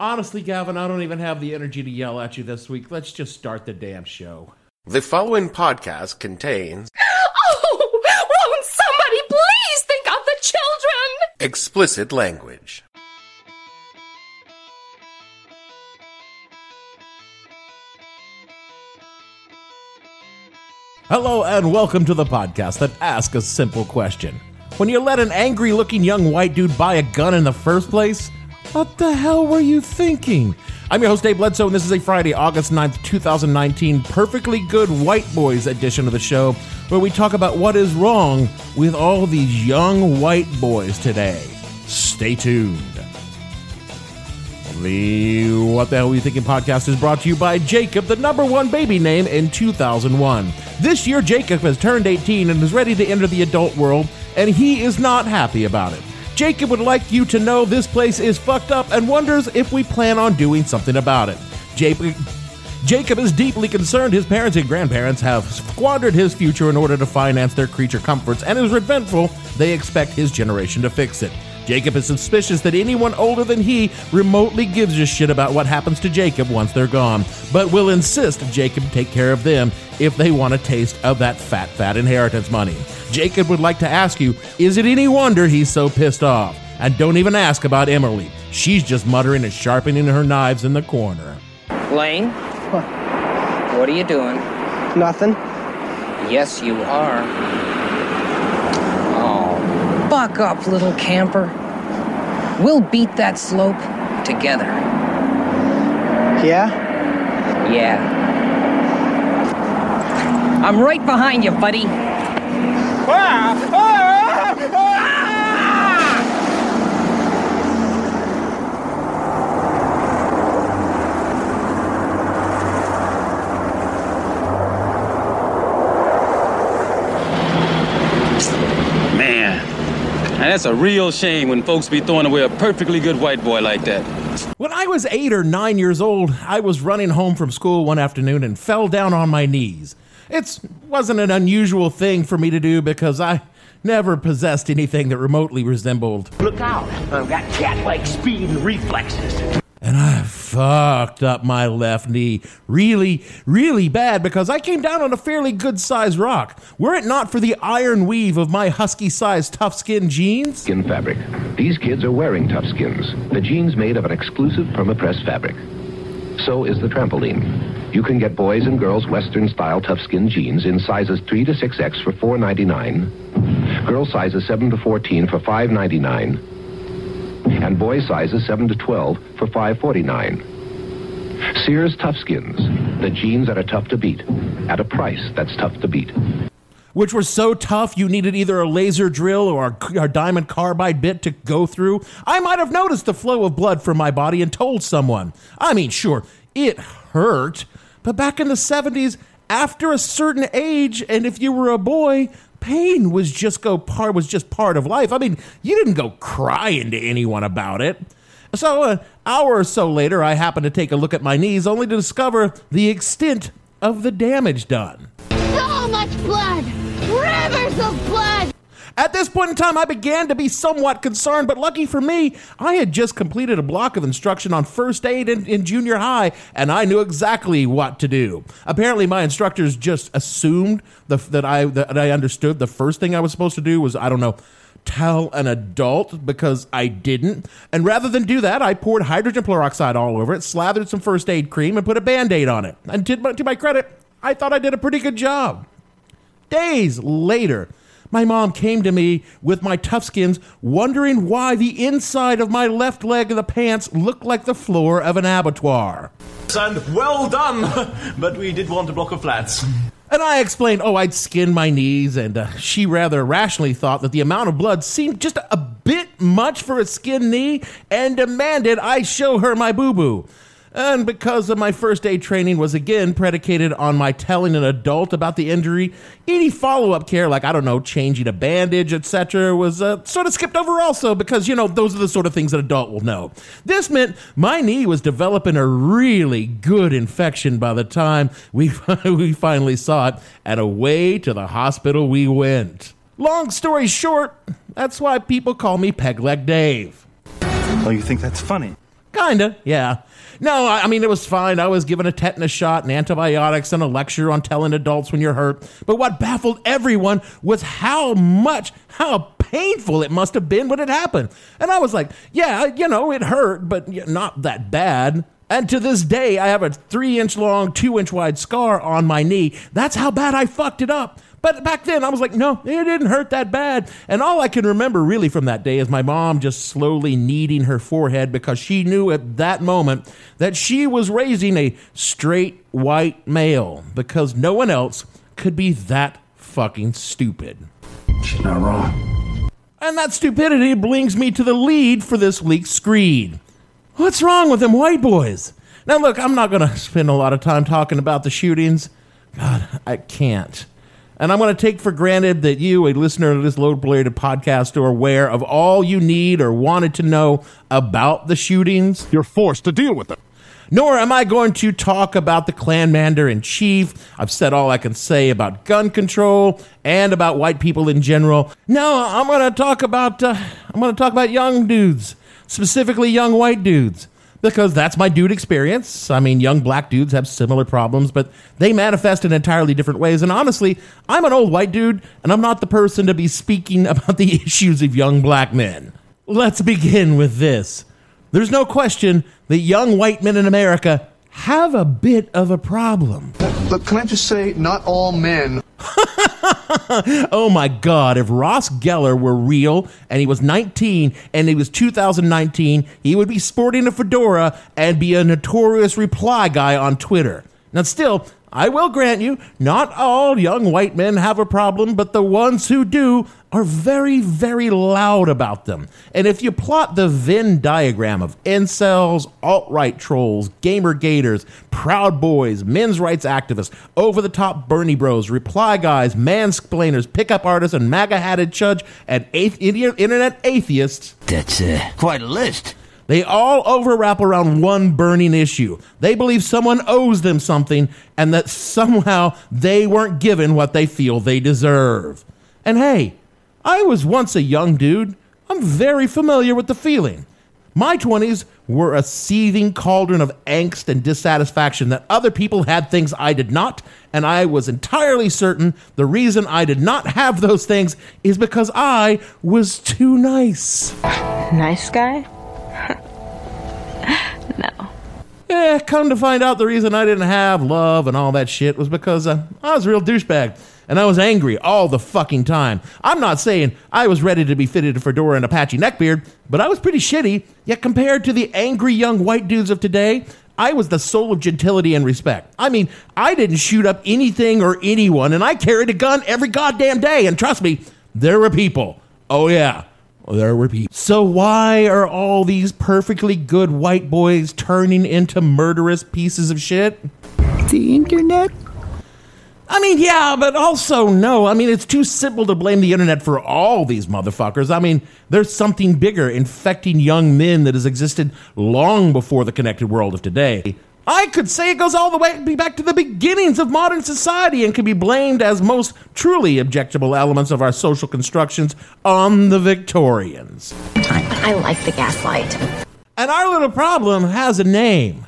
Honestly, Gavin, I don't even have the energy to yell at you this week. Let's just start the damn show. The following podcast contains Oh, won't somebody please think of the children? explicit language. Hello, and welcome to the podcast that asks a simple question. When you let an angry looking young white dude buy a gun in the first place, what the hell were you thinking? I'm your host, Dave Bledsoe, and this is a Friday, August 9th, 2019, perfectly good white boys edition of the show, where we talk about what is wrong with all these young white boys today. Stay tuned. The What the Hell Were You Thinking podcast is brought to you by Jacob, the number one baby name in 2001. This year, Jacob has turned 18 and is ready to enter the adult world, and he is not happy about it. Jacob would like you to know this place is fucked up and wonders if we plan on doing something about it. Jacob. Jacob is deeply concerned his parents and grandparents have squandered his future in order to finance their creature comforts and is resentful they expect his generation to fix it. Jacob is suspicious that anyone older than he remotely gives a shit about what happens to Jacob once they're gone, but will insist Jacob take care of them if they want a taste of that fat, fat inheritance money. Jacob would like to ask you, is it any wonder he's so pissed off? And don't even ask about Emily. She's just muttering and sharpening her knives in the corner. Lane? What? What are you doing? Nothing. Yes, you are. Buck up, little camper. We'll beat that slope together. Yeah? Yeah. I'm right behind you, buddy. Man, now that's a real shame when folks be throwing away a perfectly good white boy like that. When I was eight or nine years old, I was running home from school one afternoon and fell down on my knees. It wasn't an unusual thing for me to do because I never possessed anything that remotely resembled. Look out! I've got cat-like speed and reflexes. Fucked up my left knee really, really bad because I came down on a fairly good sized rock. Were it not for the iron weave of my husky sized tough skin jeans, Skin fabric. These kids are wearing tough skins, the jeans made of an exclusive permapress fabric. So is the trampoline. You can get boys and girls Western style tough skin jeans in sizes 3 to 6X for $4.99, girl sizes 7 to 14 for $5.99, and boy sizes 7 to 12 for $5.49. Sears Tough Skins, the jeans that are tough to beat, at a price that's tough to beat. which were so tough you needed either a laser drill or a, a diamond carbide bit to go through, I might have noticed the flow of blood from my body and told someone. I mean, sure, it hurt, but back in the 70s, after a certain age, and if you were a boy, pain was just go part was just part of life. I mean, you didn't go crying to anyone about it. So an hour or so later, I happened to take a look at my knees, only to discover the extent of the damage done. So much blood! Rivers of blood! At this point in time, I began to be somewhat concerned, but lucky for me, I had just completed a block of instruction on first aid in, in junior high, and I knew exactly what to do. Apparently, my instructors just assumed the, that I that I understood. The first thing I was supposed to do was I don't know tell an adult because I didn't. And rather than do that, I poured hydrogen peroxide all over it, slathered some first aid cream, and put a band aid on it. And to my, to my credit, I thought I did a pretty good job. Days later, my mom came to me with my tough skins, wondering why the inside of my left leg of the pants looked like the floor of an abattoir. And well done! but we did want a block of flats. And I explained, oh, I'd skinned my knees, and uh, she rather rationally thought that the amount of blood seemed just a bit much for a skinned knee and demanded I show her my boo boo. And because of my first aid training was again predicated on my telling an adult about the injury, any follow up care, like, I don't know, changing a bandage, etc., was uh, sort of skipped over also because, you know, those are the sort of things an adult will know. This meant my knee was developing a really good infection by the time we, we finally saw it, and away to the hospital we went. Long story short, that's why people call me Pegleg Dave. Oh, you think that's funny? Kinda, yeah. No, I mean, it was fine. I was given a tetanus shot and antibiotics and a lecture on telling adults when you're hurt. But what baffled everyone was how much, how painful it must have been when it happened. And I was like, yeah, you know, it hurt, but not that bad. And to this day, I have a three inch long, two inch wide scar on my knee. That's how bad I fucked it up. But back then, I was like, no, it didn't hurt that bad. And all I can remember really from that day is my mom just slowly kneading her forehead because she knew at that moment that she was raising a straight white male because no one else could be that fucking stupid. She's not wrong. And that stupidity brings me to the lead for this week's screed. What's wrong with them white boys? Now, look, I'm not going to spend a lot of time talking about the shootings. God, I can't. And I'm going to take for granted that you, a listener to this low bladed podcast, are aware of all you need or wanted to know about the shootings. You're forced to deal with them. Nor am I going to talk about the Klan commander in chief. I've said all I can say about gun control and about white people in general. No, I'm going to talk about uh, I'm going to talk about young dudes, specifically young white dudes, because that's my dude experience. I mean, young black dudes have similar problems, but they manifest in entirely different ways. And honestly, I'm an old white dude, and I'm not the person to be speaking about the issues of young black men. Let's begin with this. There's no question that young white men in America have a bit of a problem. Look, can I just say, not all men. oh my God, if Ross Geller were real and he was 19 and it was 2019, he would be sporting a fedora and be a notorious reply guy on Twitter. Now, still, I will grant you, not all young white men have a problem, but the ones who do are very, very loud about them. And if you plot the Venn diagram of incels, alt right trolls, gamer gators, proud boys, men's rights activists, over the top Bernie bros, reply guys, mansplainers, pickup artists, and MAGA hatted chudge, and athe- internet atheists, That's uh, quite a list. They all overwrap around one burning issue. They believe someone owes them something and that somehow they weren't given what they feel they deserve. And hey, I was once a young dude. I'm very familiar with the feeling. My 20s were a seething cauldron of angst and dissatisfaction that other people had things I did not, and I was entirely certain the reason I did not have those things is because I was too nice. Nice guy? No. Yeah, come to find out, the reason I didn't have love and all that shit was because uh, I was a real douchebag. And I was angry all the fucking time. I'm not saying I was ready to be fitted a fedora and a patchy neckbeard, but I was pretty shitty. Yet compared to the angry young white dudes of today, I was the soul of gentility and respect. I mean, I didn't shoot up anything or anyone, and I carried a gun every goddamn day. And trust me, there were people. Oh, yeah. Oh, there were people. So why are all these perfectly good white boys turning into murderous pieces of shit? The internet? I mean, yeah, but also no. I mean, it's too simple to blame the internet for all these motherfuckers. I mean, there's something bigger infecting young men that has existed long before the connected world of today. I could say it goes all the way back to the beginnings of modern society and can be blamed as most truly objectionable elements of our social constructions on the Victorians. I like the gaslight. And our little problem has a name.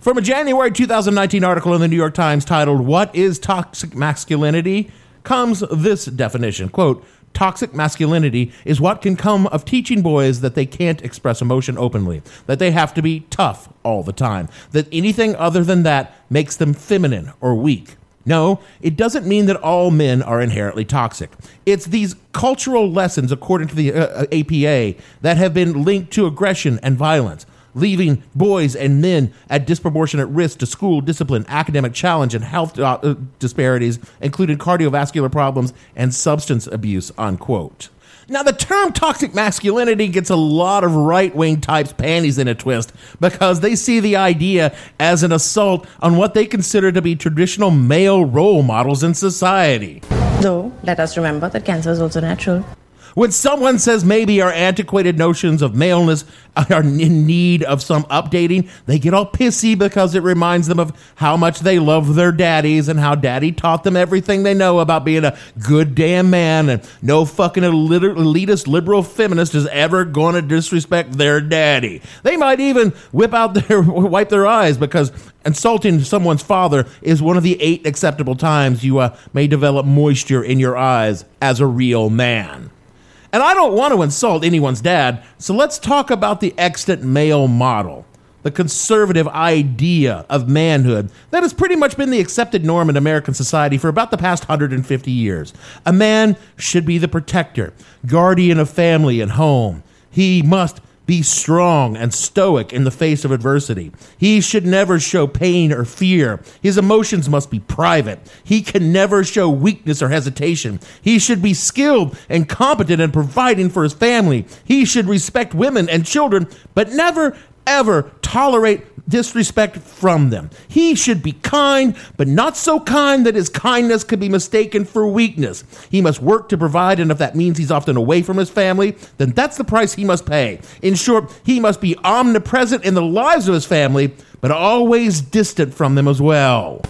From a January 2019 article in the New York Times titled, What is Toxic Masculinity? comes this definition quote, Toxic masculinity is what can come of teaching boys that they can't express emotion openly, that they have to be tough all the time, that anything other than that makes them feminine or weak. No, it doesn't mean that all men are inherently toxic. It's these cultural lessons, according to the uh, APA, that have been linked to aggression and violence leaving boys and men at disproportionate risk to school discipline, academic challenge, and health uh, uh, disparities, including cardiovascular problems and substance abuse, unquote. Now, the term toxic masculinity gets a lot of right wing types' panties in a twist because they see the idea as an assault on what they consider to be traditional male role models in society. Though, let us remember that cancer is also natural. When someone says maybe our antiquated notions of maleness are in need of some updating, they get all pissy because it reminds them of how much they love their daddies and how daddy taught them everything they know about being a good damn man and no fucking elitist liberal feminist is ever going to disrespect their daddy. They might even whip out their wipe their eyes because insulting someone's father is one of the eight acceptable times you uh, may develop moisture in your eyes as a real man. And I don't want to insult anyone's dad, so let's talk about the extant male model, the conservative idea of manhood that has pretty much been the accepted norm in American society for about the past 150 years. A man should be the protector, guardian of family and home. He must be strong and stoic in the face of adversity. He should never show pain or fear. His emotions must be private. He can never show weakness or hesitation. He should be skilled and competent in providing for his family. He should respect women and children, but never, ever tolerate disrespect from them. He should be kind, but not so kind that his kindness could be mistaken for weakness. He must work to provide, and if that means he's often away from his family, then that's the price he must pay. In short, he must be omnipresent in the lives of his family, but always distant from them as well.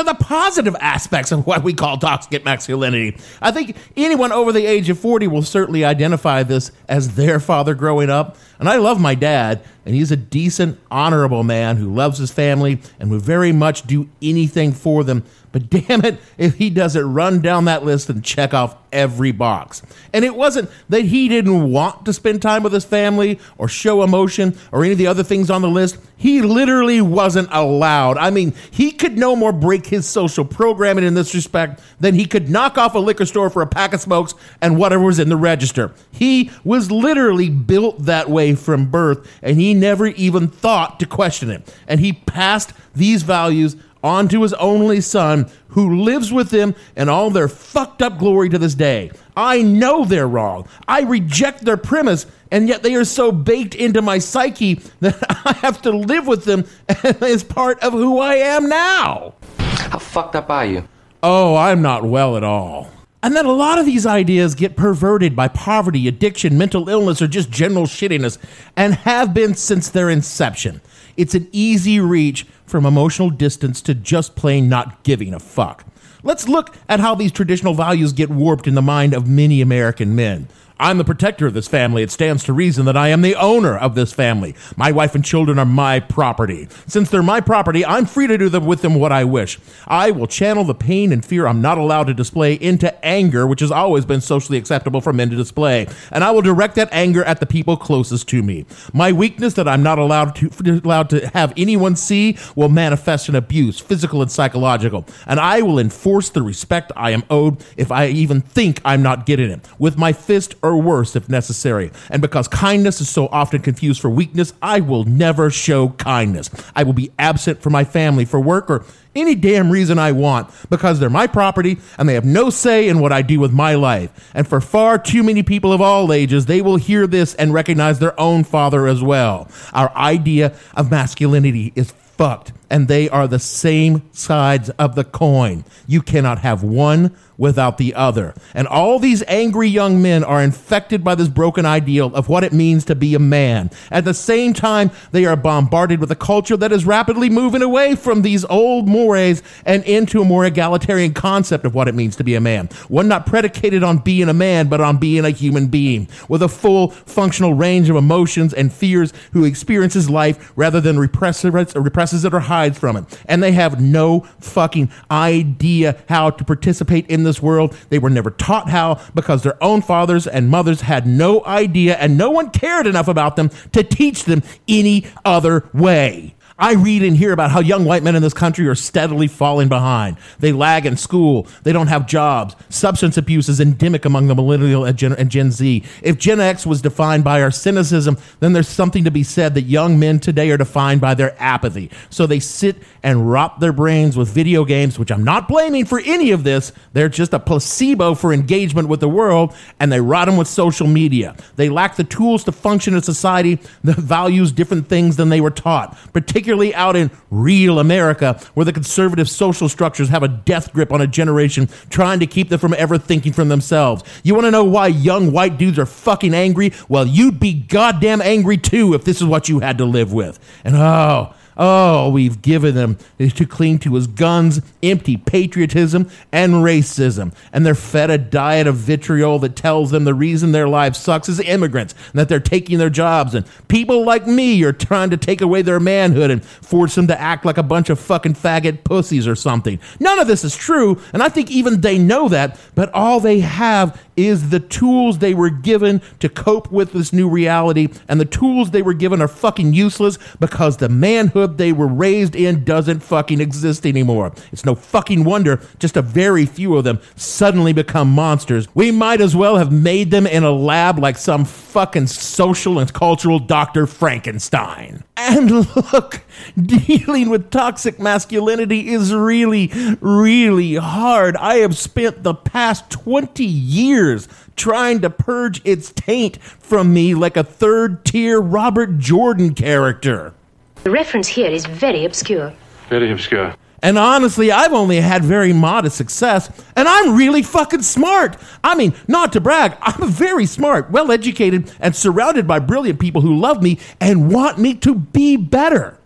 Are the positive aspects of what we call toxic masculinity. I think anyone over the age of 40 will certainly identify this as their father growing up. And I love my dad, and he's a decent, honorable man who loves his family and would very much do anything for them. But damn it, if he doesn't run down that list and check off every box. And it wasn't that he didn't want to spend time with his family or show emotion or any of the other things on the list. He literally wasn't allowed. I mean, he could no more break his social programming in this respect than he could knock off a liquor store for a pack of smokes and whatever was in the register. He was literally built that way from birth, and he never even thought to question it. And he passed these values on to his only son, who lives with them in all their fucked up glory to this day. I know they're wrong. I reject their premise, and yet they are so baked into my psyche that I have to live with them as part of who I am now. How fucked up are you? Oh, I'm not well at all. And then a lot of these ideas get perverted by poverty, addiction, mental illness, or just general shittiness, and have been since their inception. It's an easy reach from emotional distance to just plain not giving a fuck. Let's look at how these traditional values get warped in the mind of many American men. I'm the protector of this family. It stands to reason that I am the owner of this family. My wife and children are my property. Since they're my property, I'm free to do them with them what I wish. I will channel the pain and fear I'm not allowed to display into anger, which has always been socially acceptable for men to display. And I will direct that anger at the people closest to me. My weakness that I'm not allowed to allowed to have anyone see will manifest in abuse, physical and psychological. And I will enforce the respect I am owed if I even think I'm not getting it. With my fist worse if necessary. And because kindness is so often confused for weakness, I will never show kindness. I will be absent from my family for work or any damn reason I want because they're my property and they have no say in what I do with my life. And for far too many people of all ages, they will hear this and recognize their own father as well. Our idea of masculinity is fucked, and they are the same sides of the coin. You cannot have one without the other. And all these angry young men are infected by this broken ideal of what it means to be a man. At the same time, they are bombarded with a culture that is rapidly moving away from these old mores and into a more egalitarian concept of what it means to be a man. One not predicated on being a man, but on being a human being with a full functional range of emotions and fears who experiences life rather than represses, it or hides from it. And they have no fucking idea how to participate in this world. They were never taught how because their own fathers and mothers had no idea and no one cared enough about them to teach them any other way. I read and hear about how young white men in this country are steadily falling behind. They lag in school. They don't have jobs. Substance abuse is endemic among the millennial and Gen, and Gen Z. If Gen X was defined by our cynicism, then there's something to be said that young men today are defined by their apathy. So they sit and rot their brains with video games, which I'm not blaming for any of this. They're just a placebo for engagement with the world, and they rot them with social media. They lack the tools to function in society that values different things than they were taught, particularly out in real America, where the conservative social structures have a death grip on a generation, trying to keep them from ever thinking for themselves. You want to know why young white dudes are fucking angry? Well, you'd be goddamn angry too if this is what you had to live with. And oh, Oh, we've given them to cling to is guns, empty patriotism, and racism. And they're fed a diet of vitriol that tells them the reason their life sucks is immigrants and that they're taking their jobs. And people like me are trying to take away their manhood and force them to act like a bunch of fucking faggot pussies or something. None of this is true. And I think even they know that. But all they have is the tools they were given to cope with this new reality. And the tools they were given are fucking useless because the manhood they were raised in doesn't fucking exist anymore. It's no fucking wonder just a very few of them suddenly become monsters. We might as well have made them in a lab like some fucking social and cultural Dr. Frankenstein. And look, dealing with toxic masculinity is really, really hard. I have spent the past 20 years trying to purge its taint from me like a third tier Robert Jordan character. The reference here is very obscure. Very obscure. And honestly, I've only had very modest success, and I'm really fucking smart. I mean, not to brag, I'm very smart, well educated, and surrounded by brilliant people who love me and want me to be better.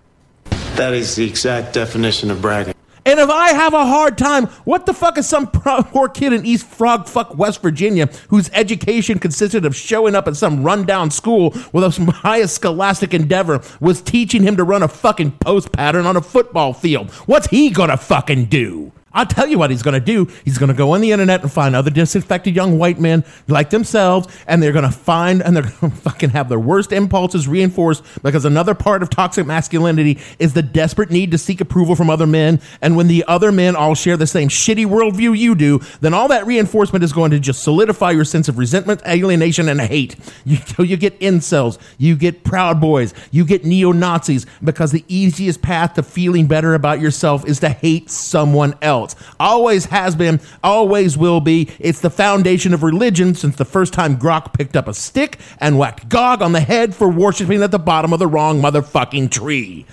That is the exact definition of bragging. And if I have a hard time, what the fuck is some poor kid in East Frog Fuck, West Virginia, whose education consisted of showing up at some rundown school with some highest scholastic endeavor, was teaching him to run a fucking post pattern on a football field? What's he gonna fucking do? I'll tell you what he's going to do. He's going to go on the internet and find other disaffected young white men like themselves, and they're going to find and they're going to fucking have their worst impulses reinforced because another part of toxic masculinity is the desperate need to seek approval from other men. And when the other men all share the same shitty worldview you do, then all that reinforcement is going to just solidify your sense of resentment, alienation, and hate. You, you get incels, you get proud boys, you get neo Nazis because the easiest path to feeling better about yourself is to hate someone else. Always has been, always will be. It's the foundation of religion since the first time Grok picked up a stick and whacked Gog on the head for worshiping at the bottom of the wrong motherfucking tree.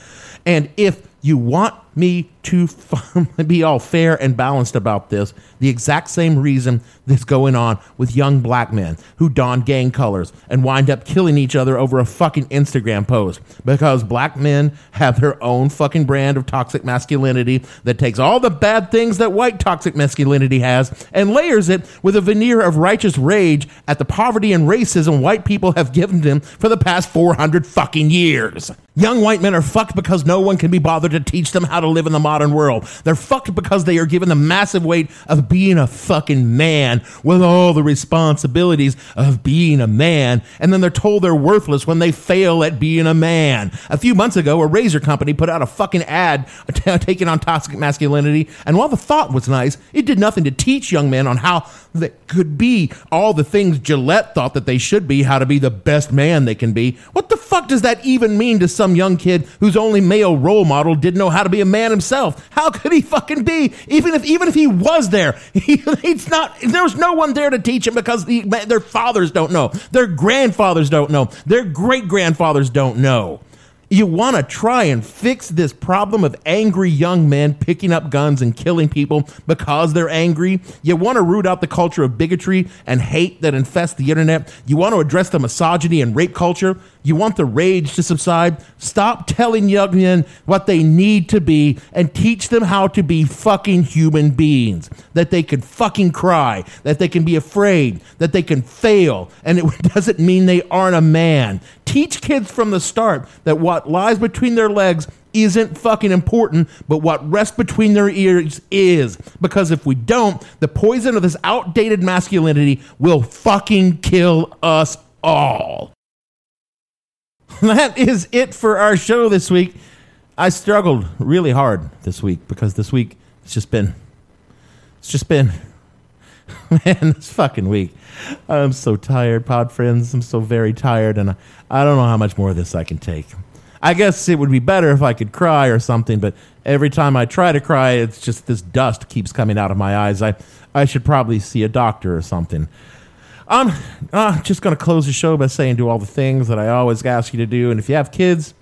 And if you want me to be all fair and balanced about this, the exact same reason that's going on with young black men who don gang colors and wind up killing each other over a fucking Instagram post. Because black men have their own fucking brand of toxic masculinity that takes all the bad things that white toxic masculinity has and layers it with a veneer of righteous rage at the poverty and racism white people have given them for the past 400 fucking years. Young white men are fucked because no one can be bothered to teach them how to live in the modern world. They're fucked because they are given the massive weight of being a fucking man with all the responsibilities of being a man. And then they're told they're worthless when they fail at being a man. A few months ago, a razor company put out a fucking ad t- taking on toxic masculinity. And while the thought was nice, it did nothing to teach young men on how they could be all the things Gillette thought that they should be, how to be the best man they can be. What the fuck does that even mean to some young kid whose only male role model didn't know how to be a man himself? How could he fucking be? Even if even if he was there, he, it's not. There was no one there to teach him because the, their fathers don't know, their grandfathers don't know, their great grandfathers don't know. You want to try and fix this problem of angry young men picking up guns and killing people because they're angry. You want to root out the culture of bigotry and hate that infests the internet. You want to address the misogyny and rape culture. You want the rage to subside. Stop telling young men what they need to be and teach them how to be fucking human beings. That they can fucking cry, that they can be afraid, that they can fail, and it doesn't mean they aren't a man. Teach kids from the start that what lies between their legs isn't fucking important, but what rests between their ears is. Because if we don't, the poison of this outdated masculinity will fucking kill us all. That is it for our show this week. I struggled really hard this week because this week it's just been, it's just been, man, this fucking week. I'm so tired, pod friends. I'm so very tired, and I, I don't know how much more of this I can take. I guess it would be better if I could cry or something, but every time I try to cry, it's just this dust keeps coming out of my eyes. I, I should probably see a doctor or something. I'm uh, just going to close the show by saying do all the things that I always ask you to do. And if you have kids,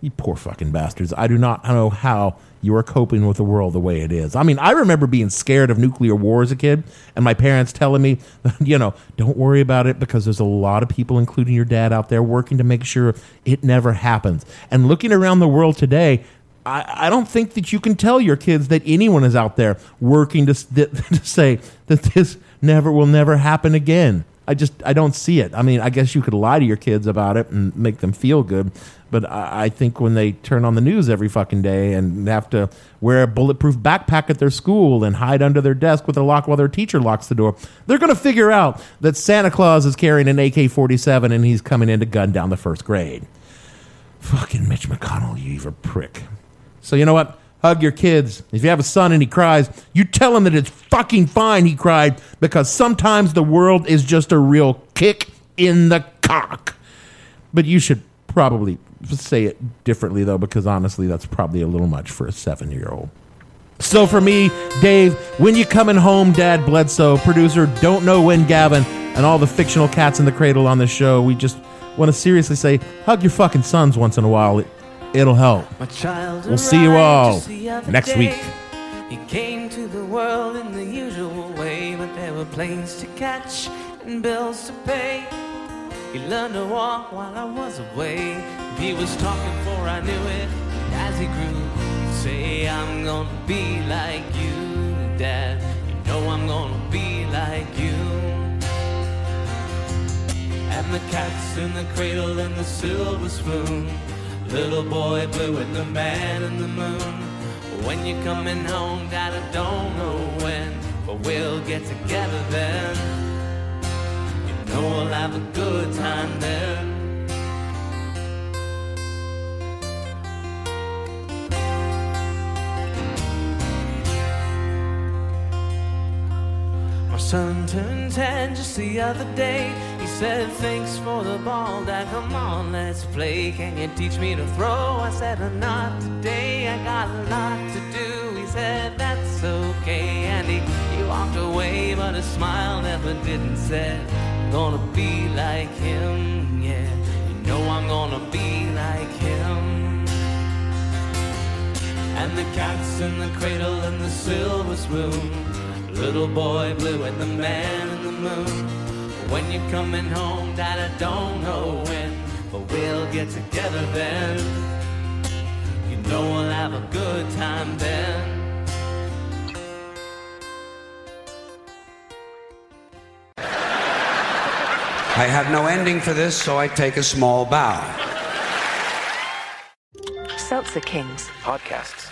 you poor fucking bastards. I do not know how you are coping with the world the way it is. I mean, I remember being scared of nuclear war as a kid, and my parents telling me, you know, don't worry about it because there's a lot of people, including your dad, out there working to make sure it never happens. And looking around the world today, I, I don't think that you can tell your kids that anyone is out there working to, to say that this never will never happen again. I just I don't see it. I mean, I guess you could lie to your kids about it and make them feel good, but I, I think when they turn on the news every fucking day and have to wear a bulletproof backpack at their school and hide under their desk with a lock while their teacher locks the door, they're going to figure out that Santa Claus is carrying an AK forty seven and he's coming in to gun down the first grade. Fucking Mitch McConnell, you evil prick. So you know what? Hug your kids. If you have a son and he cries, you tell him that it's fucking fine he cried because sometimes the world is just a real kick in the cock. But you should probably say it differently though because honestly that's probably a little much for a 7-year-old. So for me, Dave, when you coming home, Dad Bledsoe, producer, don't know when Gavin, and all the fictional cats in the cradle on this show, we just want to seriously say, hug your fucking sons once in a while. It, it'll help. We'll see you all next week. He came to the world in the usual way, but there were planes to catch and bills to pay. He learned to walk while I was away. He was talking before I knew it. And as he grew, he'd say, I'm gonna be like you, Dad. You know I'm gonna be like you. And the cat's in the cradle and the silver spoon. Little boy blue and the man in the moon. When you're coming home, Dad, I don't know when, but we'll get together then. You know we'll have a good time then. Son turned ten just the other day. He said, Thanks for the ball, Dad. Come on, let's play. Can you teach me to throw? I said, Not today. I got a lot to do. He said, That's okay. And he, he walked away, but his smile never didn't say, I'm gonna be like him. Yeah, you know I'm gonna be like him. And the cat's in the cradle and the silver spoon. Little boy blue and the man in the moon. When you're coming home, Dad, I don't know when, but we'll get together then. You know we'll have a good time then. I have no ending for this, so I take a small bow. Seltzer Kings. Podcasts.